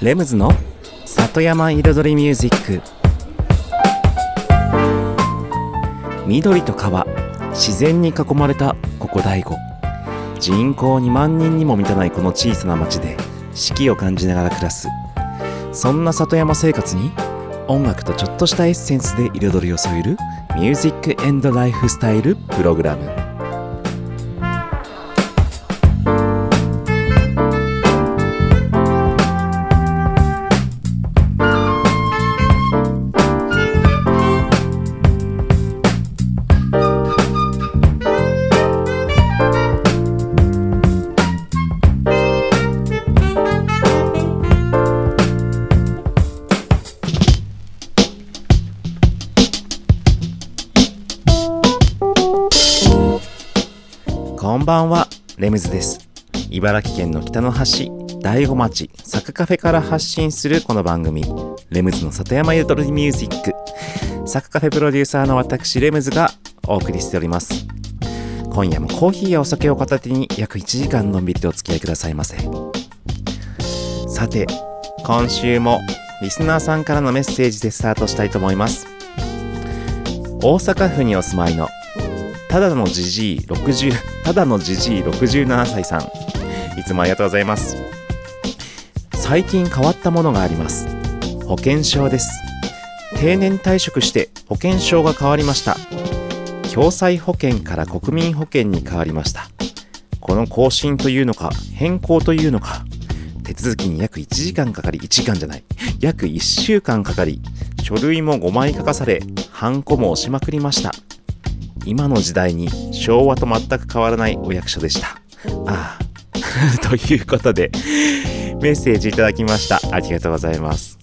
レムズの里山彩りミュージック。緑と川自然に囲まれたここ大悟。人口2万人にも満たないこの小さな町で四季を感じながら暮らす。そんな里山生活に音楽とちょっとしたエッセンスで彩りを添えるミュージックエンドライフスタイルプログラム。茨城県の北の端、大子町、サクカフェから発信するこの番組、レムズの里山彩りミュージック。サクカフェプロデューサーの私、レムズがお送りしております。今夜もコーヒーやお酒を片手に約1時間のんびりとお付き合いくださいませ。さて、今週もリスナーさんからのメッセージでスタートしたいと思います。大阪府にお住まいのただのじじい60ただのじじい67歳さんいつもありがとうございます。最近変わったものがあります。保険証です。定年退職して保険証が変わりました。共済保険から国民保険に変わりました。この更新というのか変更というのか手続きに約1時間かかり1時間じゃない約1週間かかり書類も5枚書かされハンコも押しまくりました。今の時代に昭和と全く変わらないお役所でした。ああ。ということで、メッセージいただきました。ありがとうございます。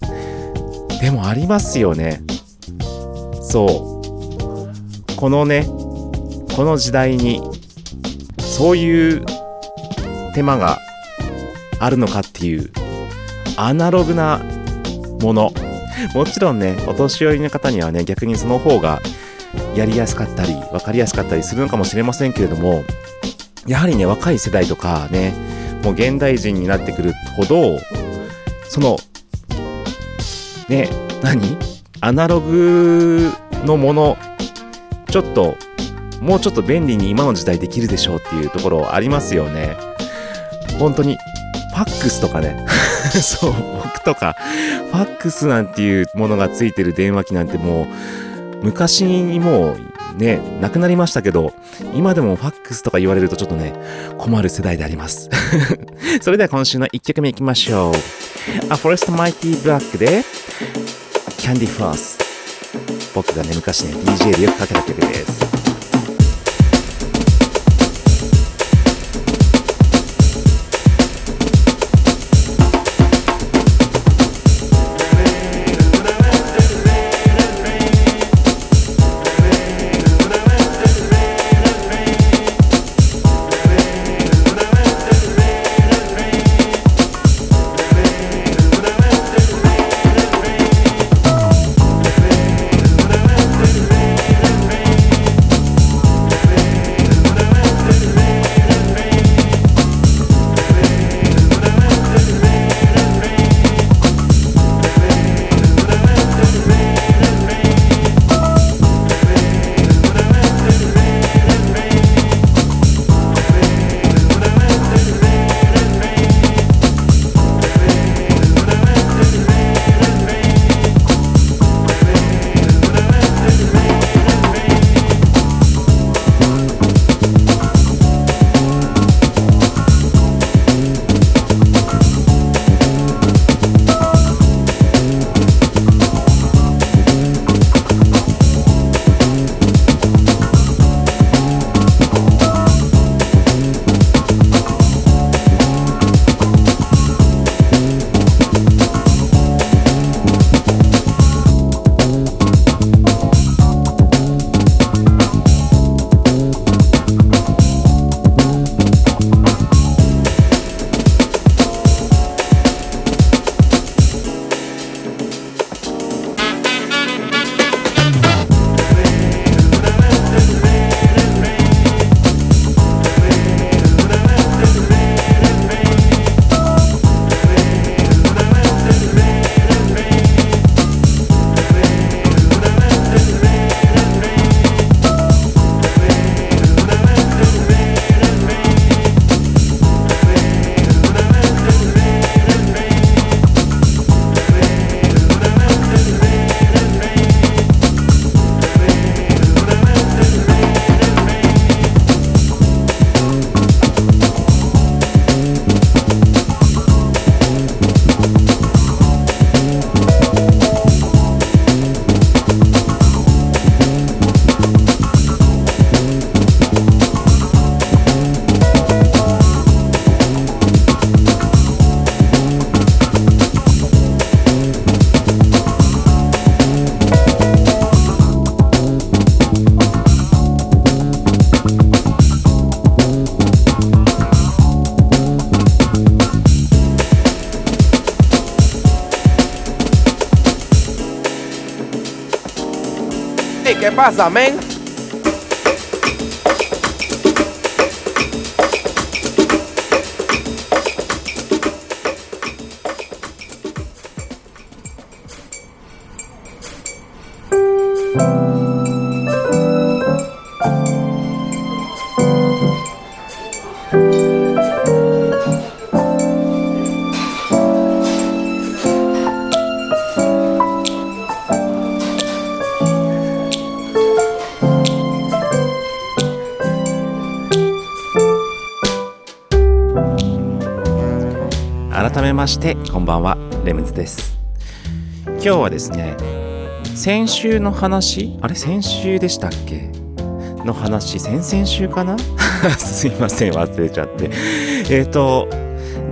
でもありますよね。そう。このね、この時代に、そういう手間があるのかっていう、アナログなもの。もちろんね、お年寄りの方にはね、逆にその方がやりやすかったり、分かりやすかったりするのかもしれませんけれども、やはりね、若い世代とかね、もう現代人になってくるほど、その、ね、何？アナログのもの、ちょっと、もうちょっと便利に今の時代できるでしょうっていうところありますよね。本当に、ファックスとかね。そう、僕とか、ファックスなんていうものがついてる電話機なんてもう、昔にもうね、なくなりましたけど、今でもファックスとか言われるとちょっとね、困る世代であります。それでは今週の1曲目いきましょう。A Forest Mighty Black でキャンディファース。僕がね、昔ね、DJ でよくかけた曲です。Pasa, men? ましてこんばんはレムズです。今日はですね先週の話あれ先週でしたっけ？の話先々週かな？すいません忘れちゃって。えっ、と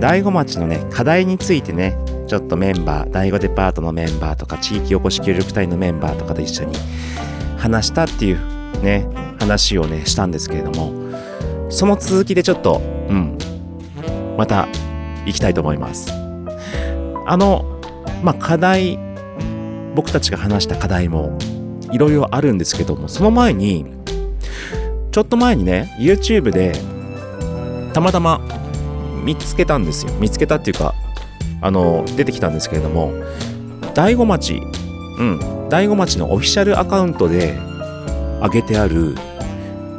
大子町のね課題についてねちょっとメンバー第5デパートのメンバーとか地域おこし協力隊のメンバーとかと一緒に話したっていうね話をねしたんですけれどもその続きでちょっとうんまた行きたいと思います。あのまあ課題僕たちが話した課題もいろいろあるんですけどもその前にちょっと前にね YouTube でたまたま見つけたんですよ。見つけたっていうかあの出てきたんですけれども大子町うん大子町のオフィシャルアカウントで上げてある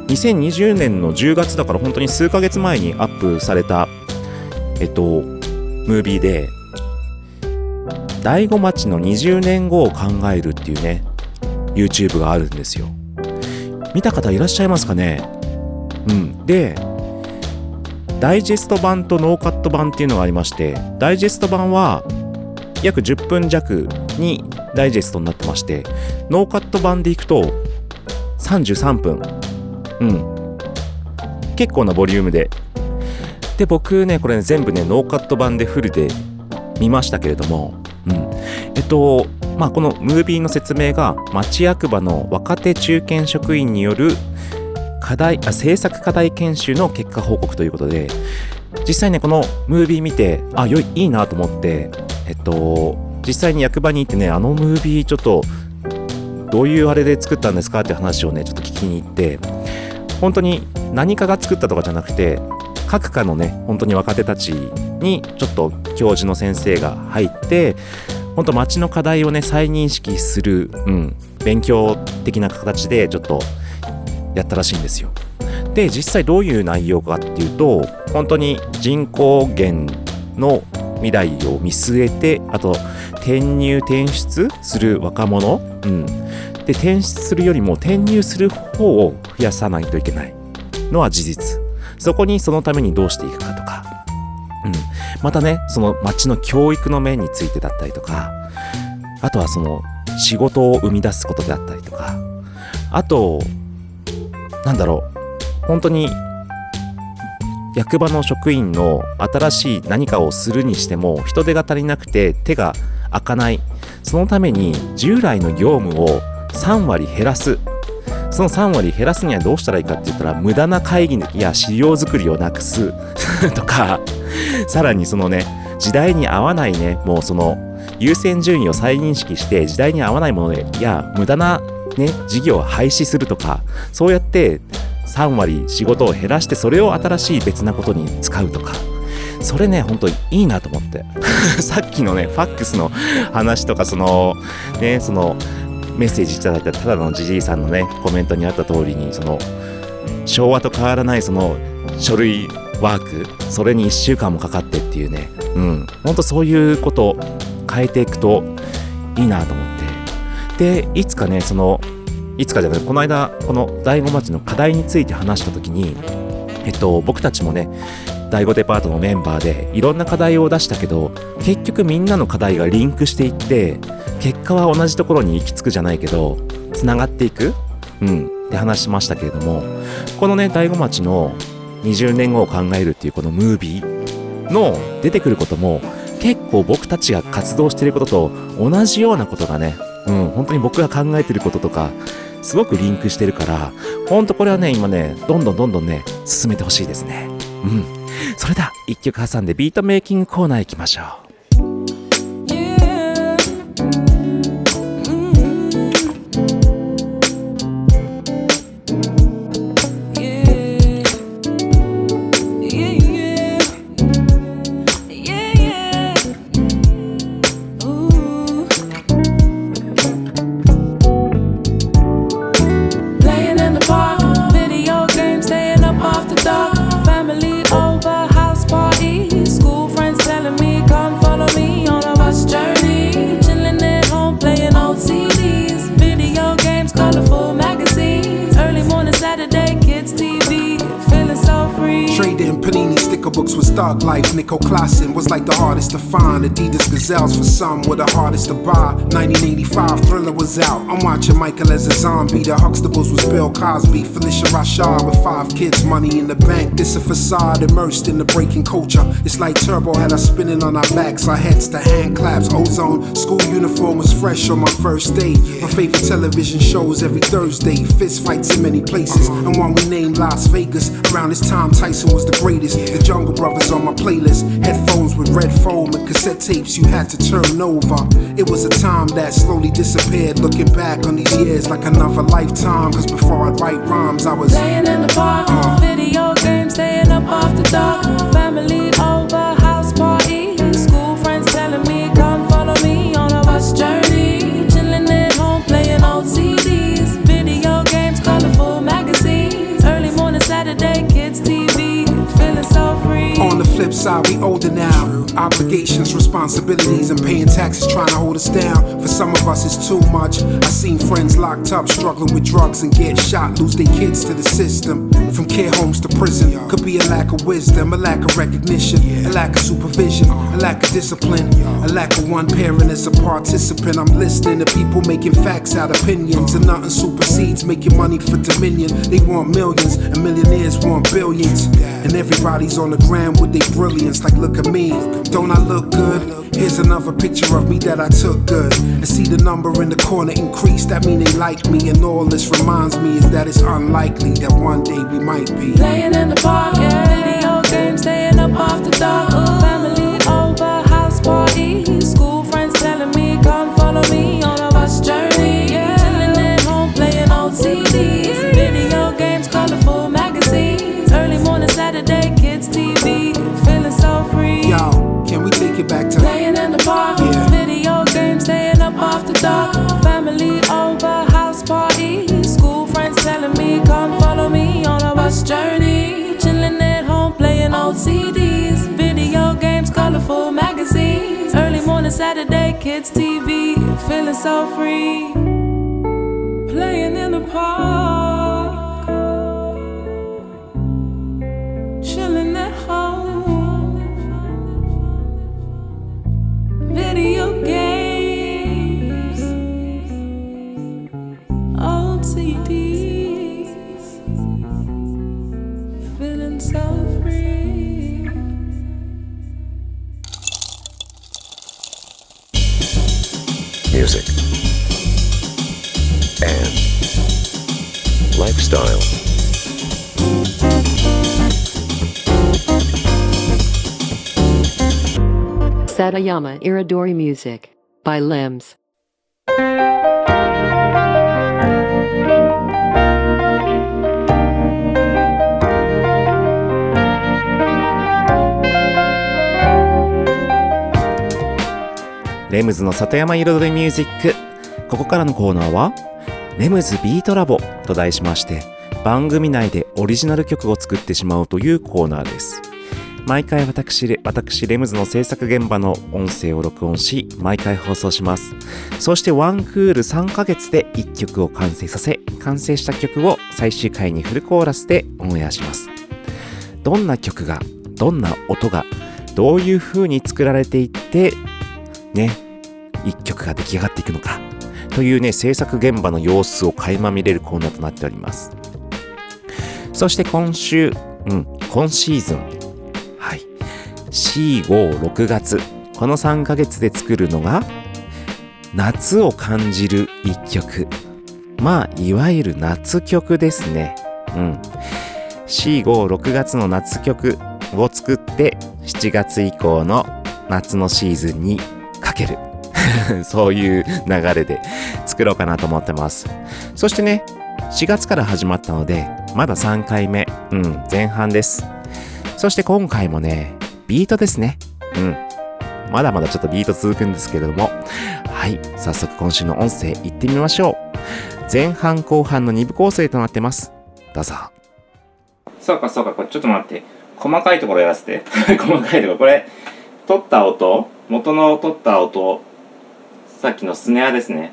2020年の10月だから本当に数ヶ月前にアップされたえっとムービーで大子町の20年後を考えるっていうね YouTube があるんですよ。見た方いらっしゃいますかね？うん。でダイジェスト版とノーカット版っていうのがありましてダイジェスト版は約10分弱にダイジェストになってましてノーカット版でいくと33分。うん。結構なボリュームで。で僕ねこれね全部ねノーカット版でフルで見ましたけれどもえっとまあこのムービーの説明が町役場の若手中堅職員による課題あ制作課題研修の結果報告ということで実際ねこのムービー見てあよいいいなと思ってえっと実際に役場に行ってねあのムービーちょっとどういうあれで作ったんですかって話をねちょっと聞きに行って本当に何かが作ったとかじゃなくて各科のね本当に若手たちにちょっと教授の先生が入って本当町の課題をね再認識する、うん、勉強的な形でちょっとやったらしいんですよ。で実際どういう内容かっていうと本当に人口減の未来を見据えてあと転入転出する若者、うん、で転出するよりも転入する方を増やさないといけないのは事実。そこにそのためにどうしていくかとか、またねその町の教育の面についてだったりとかあとはその仕事を生み出すことであったりとかあとなんだろう本当に役場の職員の新しい何かをするにしても人手が足りなくて手が開かない。そのために従来の業務を3割減らす。その3割減らすにはどうしたらいいかって言ったら無駄な会議や資料作りをなくす。とか さらにそのね時代に合わないねもうその優先順位を再認識して時代に合わないものや無駄なね事業を廃止するとかそうやって3割仕事を減らしてそれを新しい別なことに使うとかそれね本当にいいなと思って。さっきのねファックスの話とかそのねそのメッセージいただいたただのじじいさんのねコメントにあった通りにその昭和と変わらないその書類ワークそれに1週間もかかってっていうね。うん。ほんとそういうこと変えていくといいなと思って。でいつかねそのいつかじゃないこの間この醍醐町の課題について話した時にえっと僕たちもね第5デパートのメンバーでいろんな課題を出したけど結局みんなの課題がリンクしていって結果は同じところに行き着くじゃないけどつながっていく。うん。って話しましたけれどもこのね醍醐町の20年後を考えるっていうこのムービーの出てくることも結構僕たちが活動してることと同じようなことがねうん本当に僕が考えてることとかすごくリンクしてるからほんとこれはね今ねどんどんどんどんね進めてほしいですね。うん。それでは一曲挟んでビートメイキングコーナー行きましょう。Panini books was thug life. Nico Klassen was like the hardest to find. Adidas Gazelles for some were the hardest to buy. 1985 Thriller was out. I'm watching Michael as a zombie. The Huxtables was Bill Cosby. Felicia Rashad with five kids, money in the bank. This a facade immersed in the breaking culture. It's like Turbo had us spinning on our backs. Our heads to hand claps. Ozone. School uniform was fresh on my first day. My favorite television shows every Thursday. Fist fights in many places. And one we named Las Vegas. Around this time, Tyson was the greatest. The Jungle Brothers on my playlist. Headphones with red foam and cassette tapes you had to turn over. It was a time that slowly disappeared. Looking back on these years like another lifetime. Cause before I'd write rhymes, I was Playing in the park, Uh. video games, staying up after dark. Family flip side, we older now. Obligations, responsibilities, and paying taxes trying to hold us down. For some of us, it's too much. I seen friends locked up, struggling with drugs and get shot, lose their kids to the system. From care homes to prison, could be a lack of wisdom, a lack of recognition, a lack of supervision, a lack of discipline, a lack of one parent as a participant. I'm listening to people making facts out opinions, and nothing supersedes making money for dominion. They want millions, and millionaires want billions. And everybody's on the ground with their brilliance. Like, look at me, don't I look good? Here's another picture of me that I took good. And see the number in the corner increase, that mean they like me. And all this reminds me is that it's unlikely that one day we might be. Playing in the park, video games, staying up after dark. Family Family over, house party. School friends telling me, come follow me on a bus journey. Chilling at home, playing old CDs. Video games, colorful magazines. Early morning, Saturday, kids TV. Feeling so free. Playing in the park. Satayama Iridori Music by Limbs. レムズの里山彩りミュージック。ここからのコーナーは、レムズビートラボと題しまして、番組内でオリジナル曲を作ってしまうというコーナーです。毎回私レ、私レムズの制作現場の音声を録音し、毎回放送します。そしてワンクール3ヶ月で1曲を完成させ、完成した曲を最終回にフルコーラスでオンエアします。どんな曲が、どんな音が、どういう風に作られていって、ね、一曲が出来上がっていくのか、というね、制作現場の様子を垣間見れるコーナーとなっております。そして今週、うん、今シーズン、4、5、6月、この3ヶ月で作るのが、夏を感じる一曲。まあ、いわゆる夏曲ですね。うん。4、5、6月の夏曲を作って、7月以降の夏のシーズンにかける。そういう流れで作ろうかなと思ってます。そしてね、4月から始まったので、まだ3回目、うん、前半です。そして今回もね、ビートですね。うん。まだまだちょっとビート続くんですけれども、はい、早速今週の音声行ってみましょう。前半後半の2部構成となってます。どうぞ。そうかそうか、これちょっと待って。細かいところやらせて。細かいところ。これ、取った音、元の取った音、さっきのスネアですね。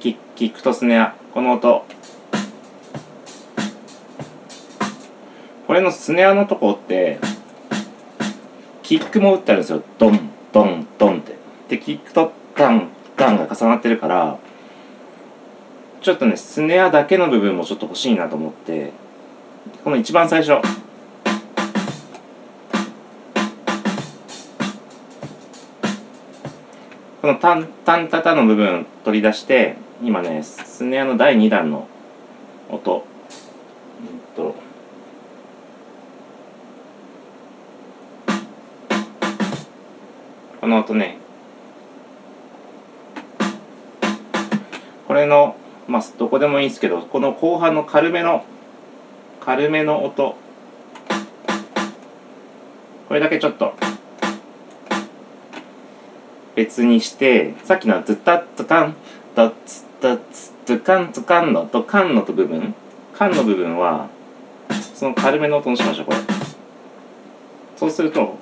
キキックとスネア。この音。これのスネアのとこって、キックも打ってあるんですよ。ドンドンドンって。でキックとタンタンが重なってるからちょっとねスネアだけの部分もちょっと欲しいなと思ってこの一番最初。このタンタンタタの部分取り出して今ねスネアの第2弾の音。この音ねこれのまあどこでもいいんですけどこの後半の軽めの軽めの音。これだけちょっと別にしてさっきのズタッツカンドツタツズカンツカンのとカンのと部分。カンの部分はその軽めの音にしましょうこれ。そうすると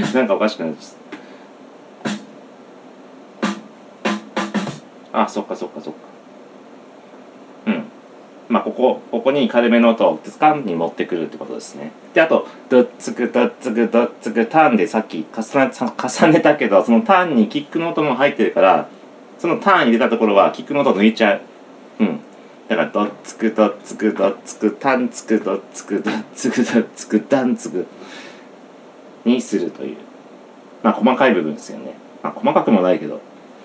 なんかおかしくなっちゃった。あそっかそっかそっか。うん。まあここここに軽めの音をツカンに持ってくるってことですね。であとドッツクドッツクドッツクターンでさっき重ね重ねたけどそのターンにキックの音も入ってるからそのターン入れたところはキックの音抜いちゃう。うん。だからドッツクドッツクドッツクタンツクドッツクドッツクドッツクダンツクにするという。まあ細かい部分ですよね。まあ細かくもないけど。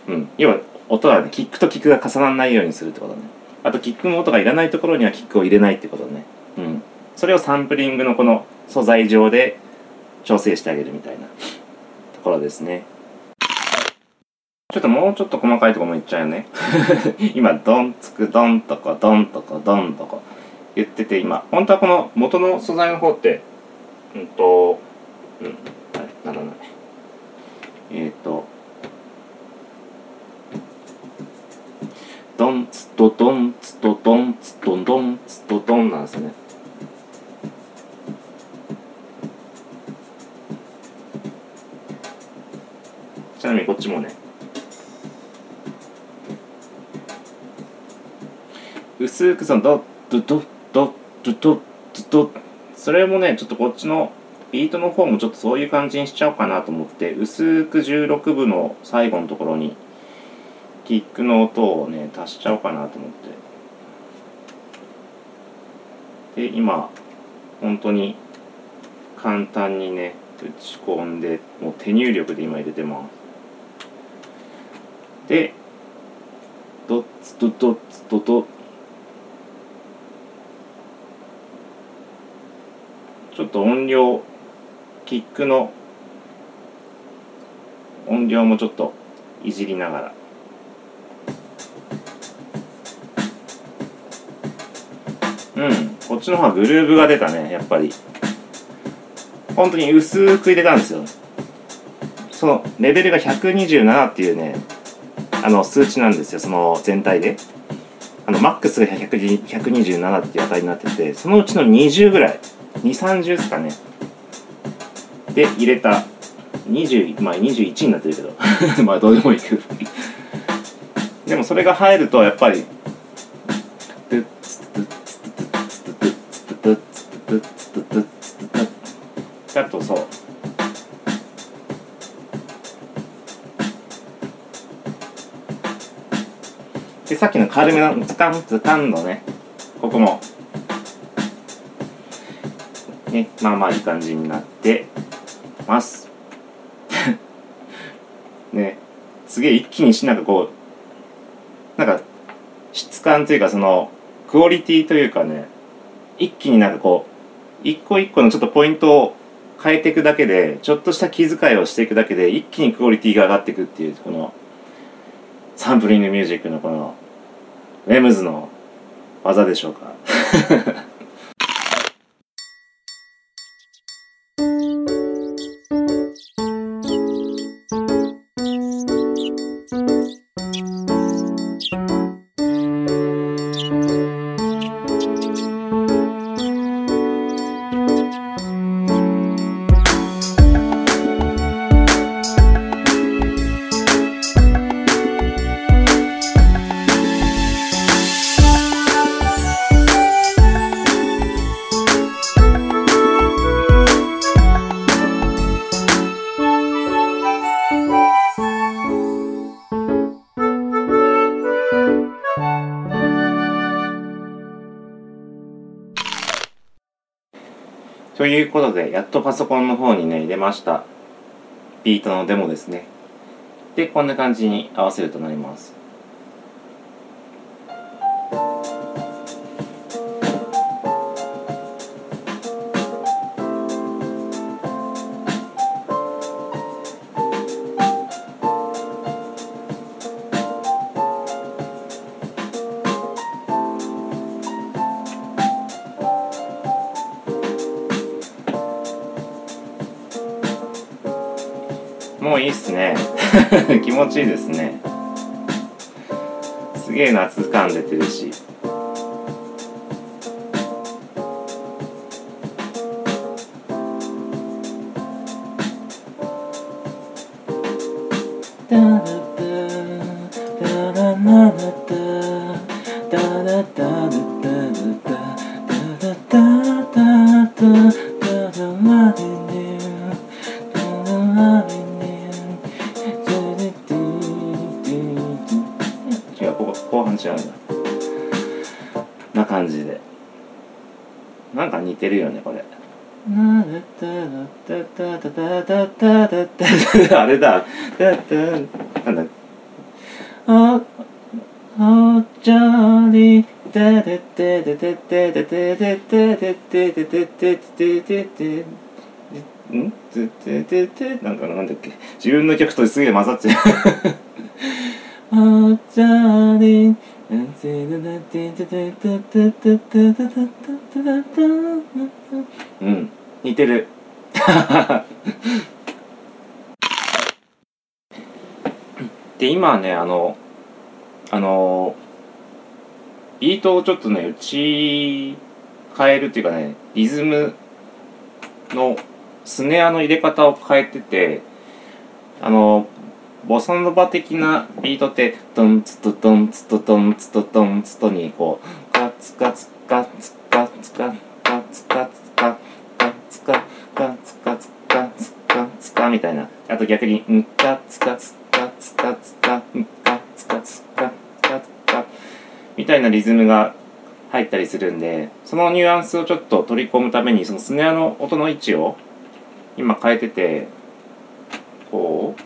うん。要は音はねキックとキックが重ならないようにするってことね。あとキックの音がいらないところにはキックを入れないってことね。うん。それをサンプリングのこの素材上で調整してあげるみたいな。ところですね。ちょっともうちょっと細かいとこも言っちゃうよね。今ドンつくドンとかドンとかドンとか言ってて今本当はこの元の素材の方ってうんとうん。はい。ならない。えっ、ー、と。ドンツトドンツトドンツトドンツトドンなんですね。ちなみにこっちもね。薄くそのドッドドッドッドッドッドッそれもねちょっとこっちのビートの方もちょっとそういう感じにしちゃおうかなと思って薄く16分の最後のところにキックの音をね足しちゃおうかなと思って。で今本当に簡単にね打ち込んでもう手入力で今入れてます。でドッツドドッツドドちょっと音量キックの音量もちょっといじりながら。うんこっちの方がグルーブが出たねやっぱり。本当に薄く入れたんですよ。そのレベルが127っていうねあの数値なんですよその全体で。あのマックスが127っていう値になっててそのうちの20ぐらい230ですかね。で入れた20まあ21になってるけど。まあどうでもいいけど。でもそれが入るとやっぱり。だとそう。でさっきの軽めのズカンズカンのねここも。ねまあまあいい感じになってます。ね。すげえ一気にしなんかこうなんか質感というかそのクオリティというかね一気になんかこう一個一個のちょっとポイントを変えていくだけでちょっとした気遣いをしていくだけで一気にクオリティが上がっていくっていうこのサンプリングミュージックのこのレムズの技でしょうか。いうことで、やっとパソコンの方にね、入れました。ビートのデモですね。で、こんな感じに合わせるとなります。いいっすね。気持ちいいですね。すげえ夏感出てるし。あれだ。なんだ。あ、あ、じゃり、てててててててててててててててててんててててなんかなんだっけ自分の曲とすげえ混ざっちゃう。あじゃありうん似てるで今ねあのあのビートをちょっとね打ち変えるっていうかねリズムのスネアの入れ方を変えててあのボサノバ的なビートってドンツトドンツトドンツトドンツトにこうカツカツカツカツカカツカツカカツカツカツカツカツカみたいなあと逆にんカツカツカツカツカんカツカツカカツカみたいなリズムが入ったりするんでそのニュアンスをちょっと取り込むためにそのスネアの音の位置を今変えててこう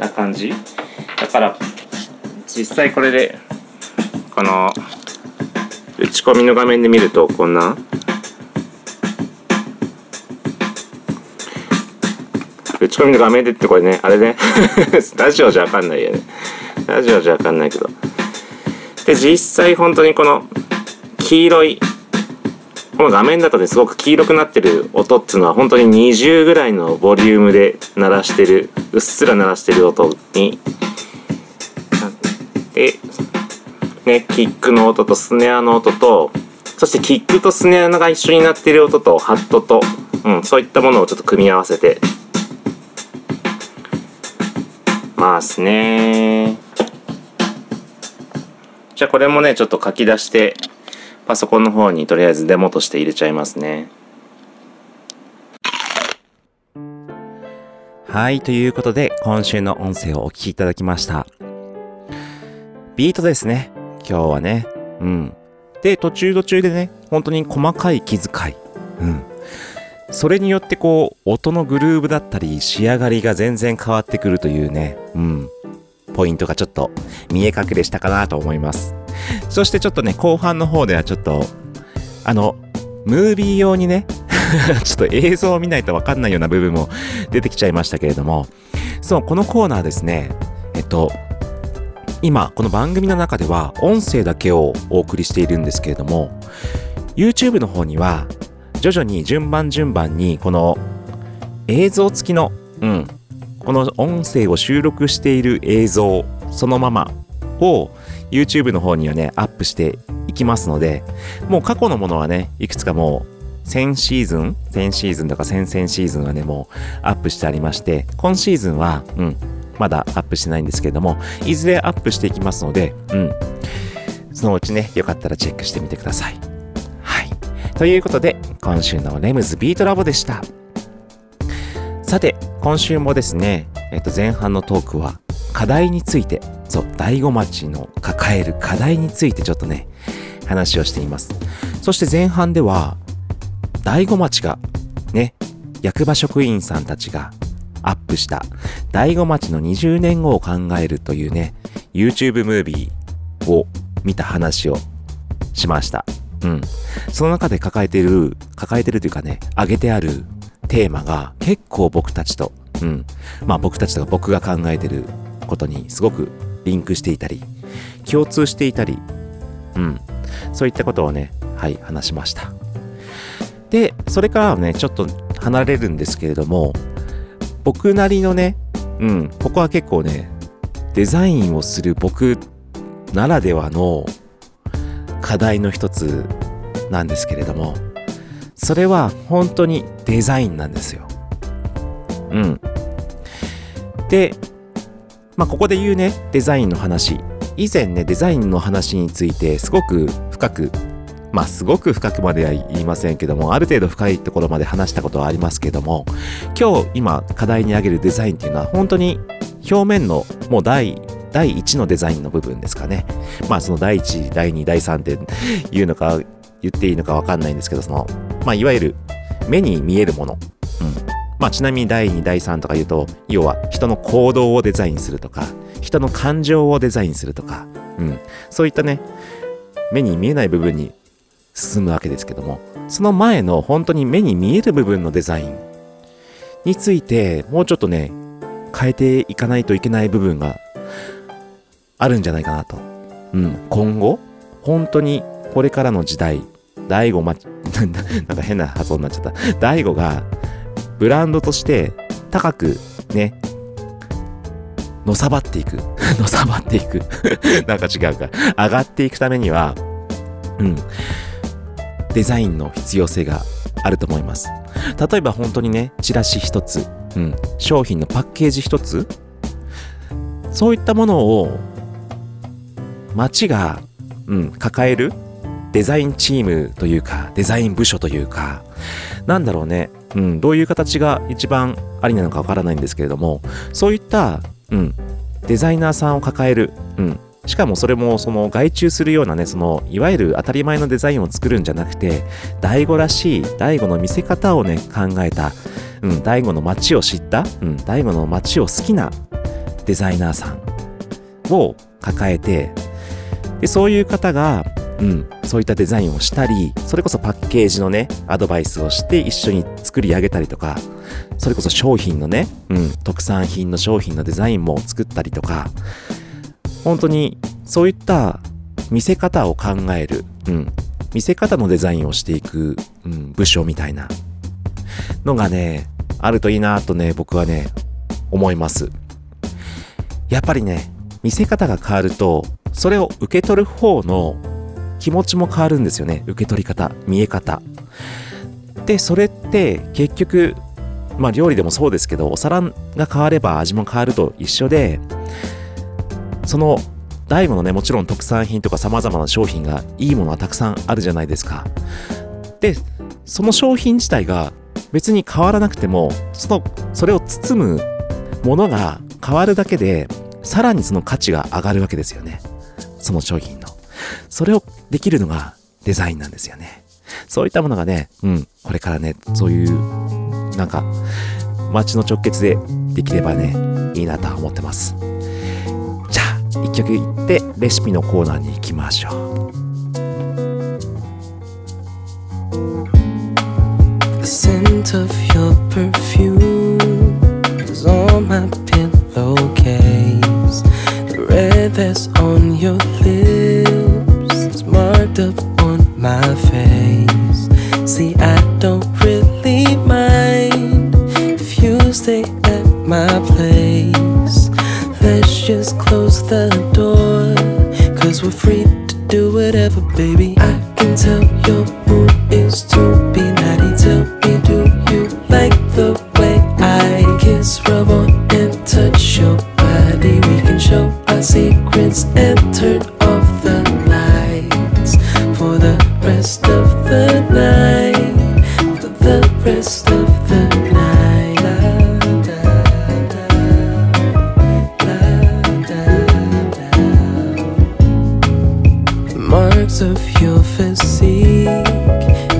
な感じ。から実際これでこの打ち込みの画面で見るとこんな打ち込みの画面でってこれねあれね ラジオじゃわかんないよね。ラジオじゃわかんないけど。で実際本当にこの黄色いこの画面だとねすごく黄色くなってる音っていうのは本当に20ぐらいのボリュームで鳴らしてるうっすら鳴らしてる音にってねキックの音とスネアの音とそしてキックとスネアが一緒になっている音とハットと、うん、そういったものをちょっと組み合わせてまあすねじゃあこれもねちょっと書き出してパソコンの方にとりあえずデモとして入れちゃいますね。はい、ということで今週の音声をお聞きいただきました。ビートですね。今日はね。うん。で、途中途中でね、本当に細かい気遣い。うん。それによってこう、音のグルーブだったり、仕上がりが全然変わってくるというね、うん。ポイントがちょっと見え隠れしたかなと思います。そしてちょっとね、後半の方ではちょっと、あの、ムービー用にね、ちょっと映像を見ないとわかんないような部分も出てきちゃいましたけれども、そう、このコーナーですね、えっと、今、この番組の中では音声だけをお送りしているんですけれども、YouTube の方には、徐々に順番順番に、この映像付きの、うん、この音声を収録している映像そのままを YouTube の方にはね、アップしていきますので、もう過去のものはね、いくつかもう、先シーズン、先シーズンとか先々シーズンはね、もうアップしてありまして、今シーズンは、うん、まだアップしてないんですけれども、いずれアップしていきますので、うん、そのうちね、よかったらチェックしてみてください。はいということで、今週のレムズビートラボでした。さて、今週もですね、えっと、前半のトークは、課題について、そう、大子町の抱える課題についてちょっとね、話をしています。そして前半では、大子町が、ね、役場職員さんたちがアップした、大子町の20年後を考えるというね、YouTube ムービーを見た話をしました。うん。その中で抱えてる、抱えてるというかね、挙げてあるテーマが結構僕たちと、うん。まあ僕たちとか僕が考えてることにすごくリンクしていたり、共通していたり、うん。そういったことをね、はい、話しました。で、それからはね、ちょっと離れるんですけれども、僕なりのね、うん、ここは結構ね、デザインをする僕ならではの課題の一つなんですけれども、それは本当にデザインなんですよ。うん。で、まあ、ここで言うね、デザインの話。以前ね、デザインの話についてすごく深く、まあ、すごく深くまでは言いませんけども、ある程度深いところまで話したことはありますけども、今日今課題に挙げるデザインっていうのは本当に表面のもう第第1のデザインの部分ですかね。まあその第1、第2、第3って言うのか言っていいのかわかんないんですけど、その、まあいわゆる目に見えるもの。うん。まあちなみに第2、第3とか言うと、要は人の行動をデザインするとか、人の感情をデザインするとか、うん。そういったね、目に見えない部分に進むわけですけども、その前の本当に目に見える部分のデザインについて、もうちょっとね、変えていかないといけない部分があるんじゃないかなと。うん。今後、本当にこれからの時代、大悟ま、なんか変な発音になっちゃった。大悟がブランドとして高くね、のさばっていく。のさばっていく。なんか違うか。上がっていくためには、うん。デザインの必要性があると思います。例えば本当にね、チラシ一つ、うん。商品のパッケージ一つ、そういったものを街が、うん、抱えるデザインチームというか、デザイン部署というか、なんだろうね、うん、どういう形が一番ありなのかわからないんですけれども、そういった、うん、デザイナーさんを抱える、うん、しかもそれもその外注するようなね、そのいわゆる当たり前のデザインを作るんじゃなくて、大悟らしい、大悟の見せ方をね、考えた、うん、大悟の街を知った、うん、大悟の街を好きなデザイナーさんを抱えて、で、そういう方が、うん、そういったデザインをしたり、それこそパッケージのね、アドバイスをして一緒に作り上げたりとか、それこそ商品のね、うん、特産品の商品のデザインも作ったりとか、本当にそういった見せ方を考える、うん、見せ方のデザインをしていく、うん、部署みたいなのがね、あるといいなとね、僕はね、思います。やっぱりね、見せ方が変わると、それを受け取る方の気持ちも変わるんですよね。受け取り方、見え方。で、それって結局、まあ料理でもそうですけど、お皿が変われば味も変わると一緒で、その大悟のね、もちろん特産品とか様々な商品がいいものはたくさんあるじゃないですか。で、その商品自体が別に変わらなくても、その、それを包むものが変わるだけで、さらにその価値が上がるわけですよね。その商品の。それをできるのがデザインなんですよね。そういったものがね、うん、これからね、そういう、なんか、街の直結でできればね、いいなとは思ってます。一曲いってレシピのコーナーに行きましょう。Just close the door, cause we're free to do whatever, baby. I can tell your mood is to be naughty. Tell me, do you like the way I kiss, rub on, and touch your body? We can show our secrets and turn off the lights for the rest of the night. For the rest of the night.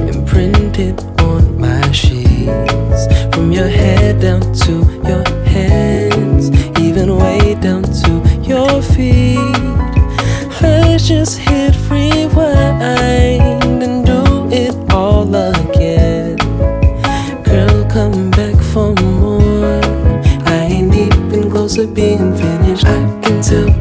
Imprinted on my sheets. From your head down to your hands, even way down to your feet. Let's just hit rewind and do it all again. Girl, come back for more. I ain't even close to being finished. I can tell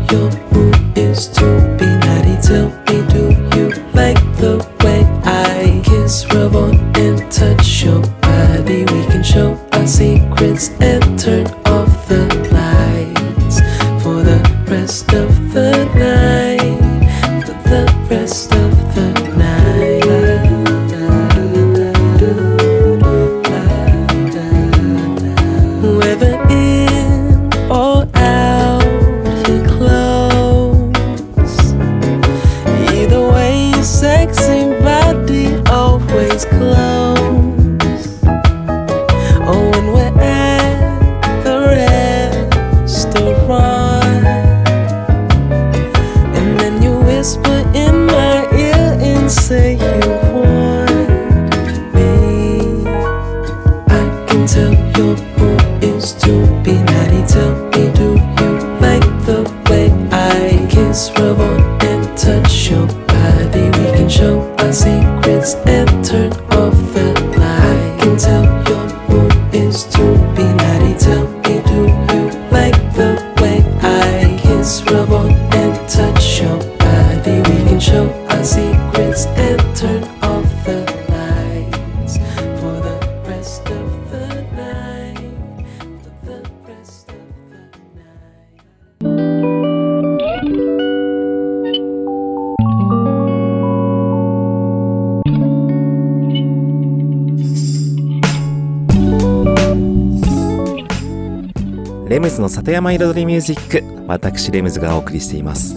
レムズの里山彩りミュージック私レムズがお送りしています。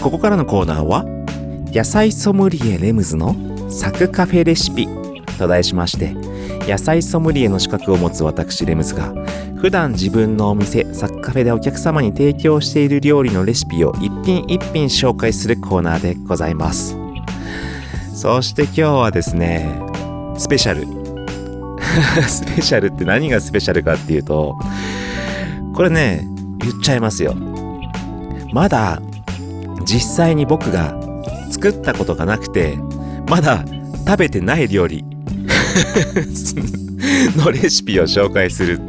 ここからのコーナーは野菜ソムリエレムズのサクカフェレシピと題しまして野菜ソムリエの資格を持つ私レムズが普段自分のお店サクカフェでお客様に提供している料理のレシピを一品一品紹介するコーナーでございます。そして今日はですねスペシャル。スペシャルって何がスペシャルかっていうとこれね、言っちゃいますよ。まだ実際に僕が作ったことがなくて、まだ食べてない料理 のレシピを紹介する。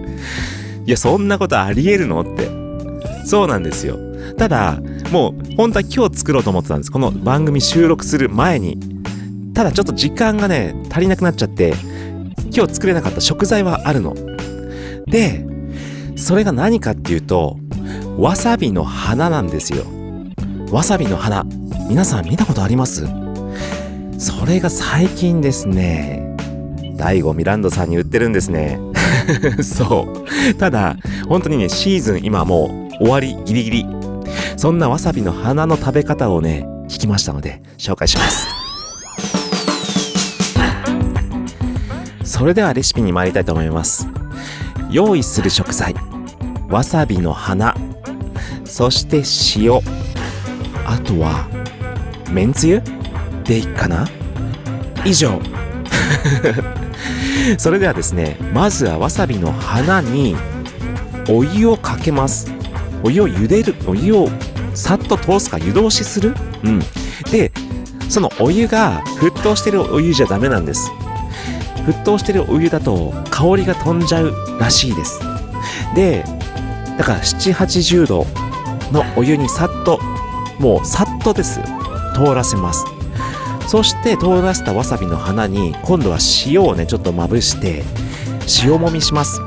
いや、そんなことあり得るのって。そうなんですよ。ただ、もう本当は今日作ろうと思ってたんです。この番組収録する前に。ただちょっと時間がね、足りなくなっちゃって、今日作れなかった食材はあるの。で、それが何かっていうと、わさびの花なんですよ。わさびの花。皆さん見たことあります？それが最近ですね、大悟ミランドさんに売ってるんですね。そう。ただ、本当にね、シーズン今もう終わりギリギリ。そんなわさびの花の食べ方をね、聞きましたので、紹介します。それではレシピに参りたいと思います。用意する食材わさびの花。そして塩。あとはめんつゆ？でいいかな？以上。それではですねまずはわさびの花にお湯をかけます。お湯を茹でる。お湯をさっと通すか湯通しする？うん。でそのお湯が沸騰してるお湯じゃダメなんです。沸騰してるお湯だと香りが飛んじゃうらしいです。でだから7 8 0度のお湯にさっともうさっとです通らせます。そして通らせたわさびの花に今度は塩をねちょっとまぶして塩もみします。うん。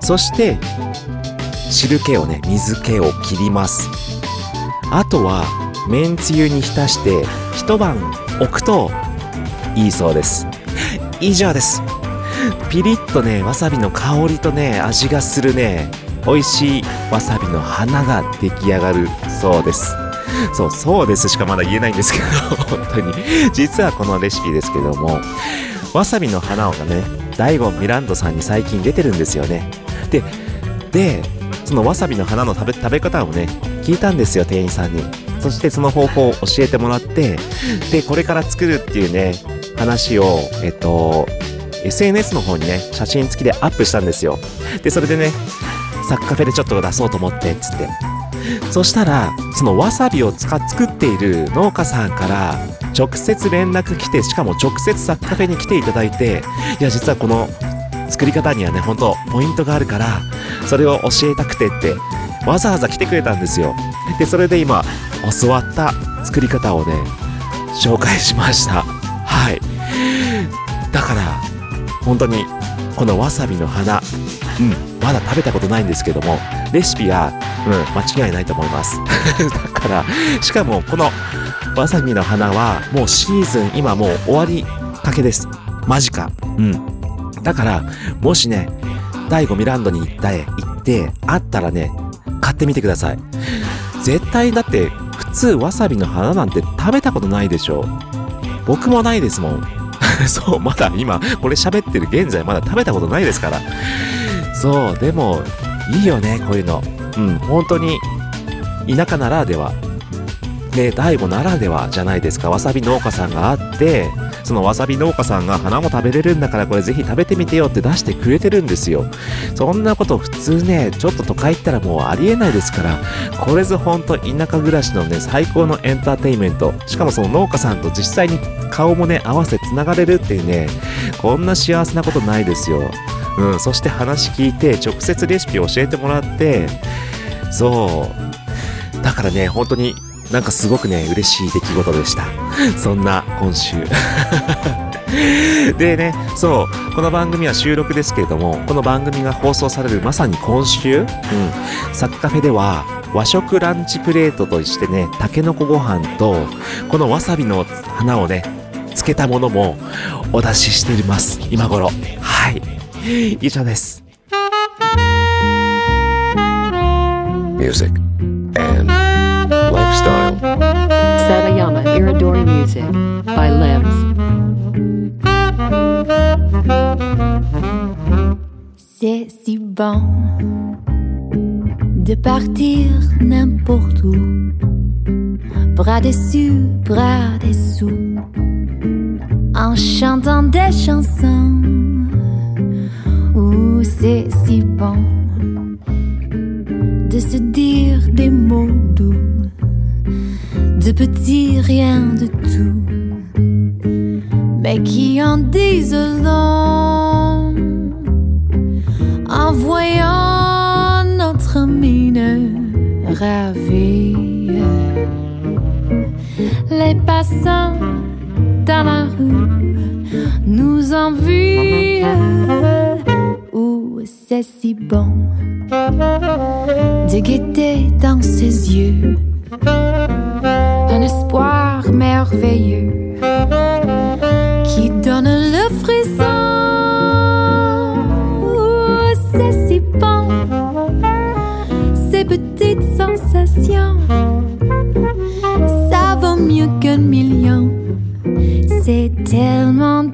そして汁気をね水気を切ります。あとはめんつゆに浸して一晩置くといいそうです。以上です。ピリッとねわさびの香りとね味がするね美味しいわさびの花が出来上がるそうです。そうそうです。しかまだ言えないんですけど 本当に。実はこのレシピですけどもわさびの花がね大悟ミランドさんに最近出てるんですよね。ででそのわさびの花の食べ食べ方をね聞いたんですよ店員さんに。そしてその方法を教えてもらってでこれから作るっていうね話をえっと SNS の方にね写真付きでアップしたんですよ。でそれでねサッカフェでちょっと出そうと思ってつって。そしたらそのわさびを使っ作っている農家さんから直接連絡来てしかも直接サッカフェに来ていただいていや実はこの作り方にはね本当ポイントがあるからそれを教えたくてってわざわざ来てくれたんですよ。でそれで今教わった作り方をね紹介しました。はい。だから本当にこのわさびの花。うん。まだ食べたことないんですけどもレシピはうん。間違いないと思います。だからしかもこのわさびの花はもうシーズン今もう終わりかけです。間近うん。だからもしね第5ミランドに行ったへ行ってあったらね買ってみてください。絶対だって普通わさびの花なんて食べたことないでしょ。僕もないですもん そうまだ今これ喋ってる現在まだ食べたことないですから。そうでもいいよねこういうの。うん本当に田舎ならでは。ね大悟ならではじゃないですか。わさび農家さんがあってそのわさび農家さんが花も食べれるんだからこれぜひ食べてみてよって出してくれてるんですよ。そんなこと普通ねちょっと都会行ったらもうありえないですからこれぞほんと田舎暮らしのね最高のエンターテインメント。しかもその農家さんと実際に顔もね合わせつながれるっていうねこんな幸せなことないですよ。うん、そして話聞いて直接レシピ教えてもらってそう。だからね本当になんかすごくね嬉しい出来事でした。そんな今週。でねそうこの番組は収録ですけれどもこの番組が放送されるまさに今週、うん、サッカフェでは和食ランチプレートとしてねたけのこご飯とこのわさびの花をねつけたものもお出ししています。今頃。はい。以上です。music, and lifestyle. Satayama Iridori Music De partir n'importe où, bras dessus, bras dessous, en chantant des chansons. Ouh, c'est si bon de se dire des mots doux, de petits rien de tout, mais qui en disent long voyant notre mine ravie. Les passants dans la rue nous envient. Ouh, c'est si bon de guetter dans ses yeux un espoir merveilleux qui donne le frisson. Ça vaut mieux qu'un million. C'est tellement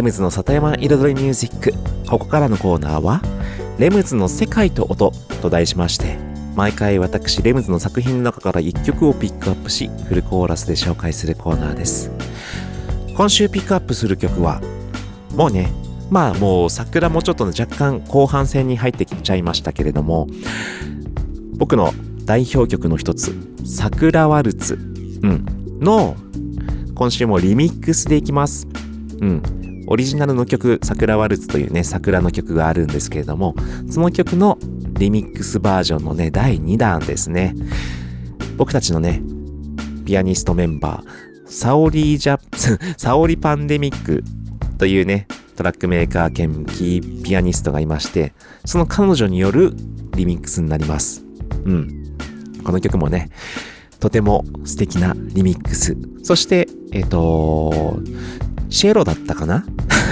レムズの里山彩りミュージック。ここからのコーナーは「レムズの世界と音」と題しまして毎回私レムズの作品の中から1曲をピックアップしフルコーラスで紹介するコーナーです。今週ピックアップする曲はもうねまあもう桜もちょっと若干後半戦に入ってきちゃいましたけれども僕の代表曲の一つ「桜ワルツ」うん、の今週もリミックスでいきます。うん。オリジナルの曲、桜ワルツというね、桜の曲があるんですけれども、その曲のリミックスバージョンのね、第2弾ですね。僕たちのね、ピアニストメンバー、サオリージャ、サオリパンデミックというね、トラックメーカー兼キーピアニストがいまして、その彼女によるリミックスになります。うん。この曲もね、とても素敵なリミックス。そして、えっ、と、チェロだったかな？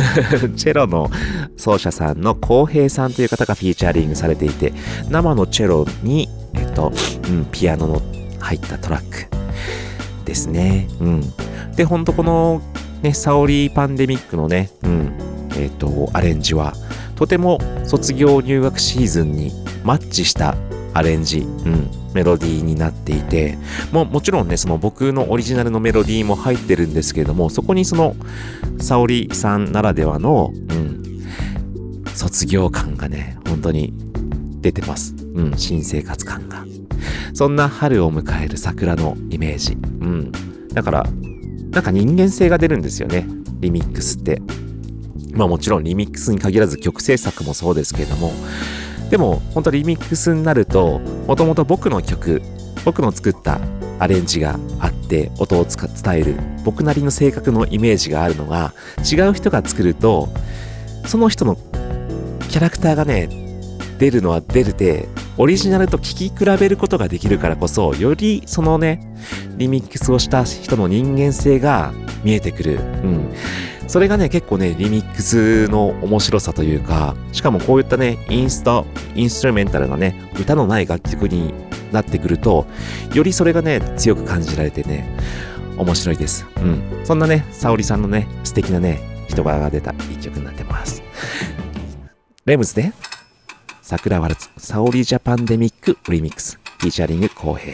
チェロの奏者さんの浩平さんという方がフィーチャーリングされていて、生のチェロに、えっと、うん、ピアノの入ったトラックですね。うん。で、ほんとこの、ね、サオリーパンデミックのね、うん、えっと、アレンジは、とても卒業入学シーズンにマッチしたアレンジ、うん、メロディーになっていて、ももちろんね、その僕のオリジナルのメロディーも入ってるんですけれども、そこにその、沙織さんならではの、うん、卒業感がね、本当に出てます。うん、新生活感が。そんな春を迎える桜のイメージ。うん。だから、なんか人間性が出るんですよね、リミックスって。まあもちろんリミックスに限らず曲制作もそうですけれども、でも本当リミックスになると、もともと僕の曲、僕の作ったアレンジがあって音を伝える僕なりの性格のイメージがあるのが違う人が作るとその人のキャラクターがね出るのは出るてオリジナルと聴き比べることができるからこそよりそのねリミックスをした人の人間性が見えてくる、うん、それがね結構ねリミックスの面白さというかしかもこういったねインストインストゥルメンタルなね歌のない楽曲になってくるとよりそれがね強く感じられてね面白いです。うん。そんなね沙織さんのね素敵なね人柄が出た一曲になってます。レムズで桜ワルツ沙織ジャパンデミックリミックス。 featuring 公平。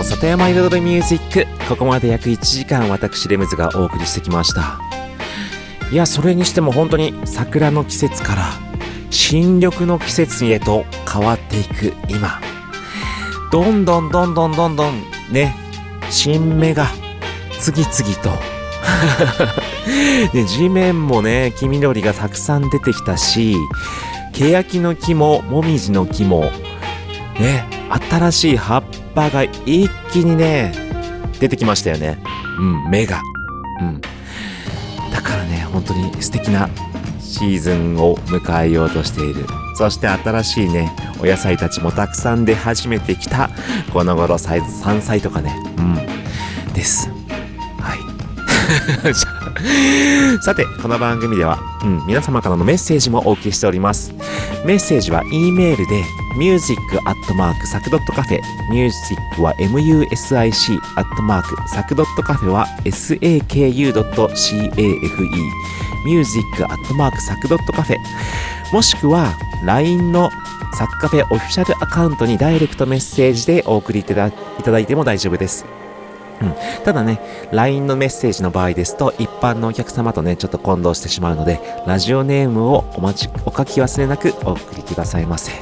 の里山彩りミュージック。ここまで約1時間私レムズがお送りしてきました。いやそれにしても本当に桜の季節から新緑の季節へと変わっていく今。どんどんどんどんどんどんね新芽が次々と。で 地面もね黄緑がたくさん出てきたし欅の木ももみじの木もね新しい葉っぱが一気にね出てきましたよね。うん芽が。うん。だからね本当に素敵なシーズンを迎えようとしている。そして新しいねお野菜たちもたくさん出始めてきた。この頃サイズ山菜とかね。うん。です。はい。さて、この番組では、うん、皆様からのメッセージもお受けしております。メッセージは E メールで music.sac.cafe music は music アットマーク sac.cafe は saku.cafe music アットマーク sac.cafe もしくは LINE のサッカフェオフィシャルアカウントにダイレクトメッセージでお送りいただいただいても大丈夫です。うん、ただね、LINE のメッセージの場合ですと、一般のお客様とね、ちょっと混同してしまうので、ラジオネームをお待ち、お書き忘れなくお送りくださいませ。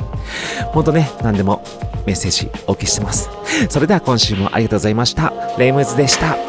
ほんとね、何でもメッセージお受けしてます。それでは今週もありがとうございました。レイムズでした。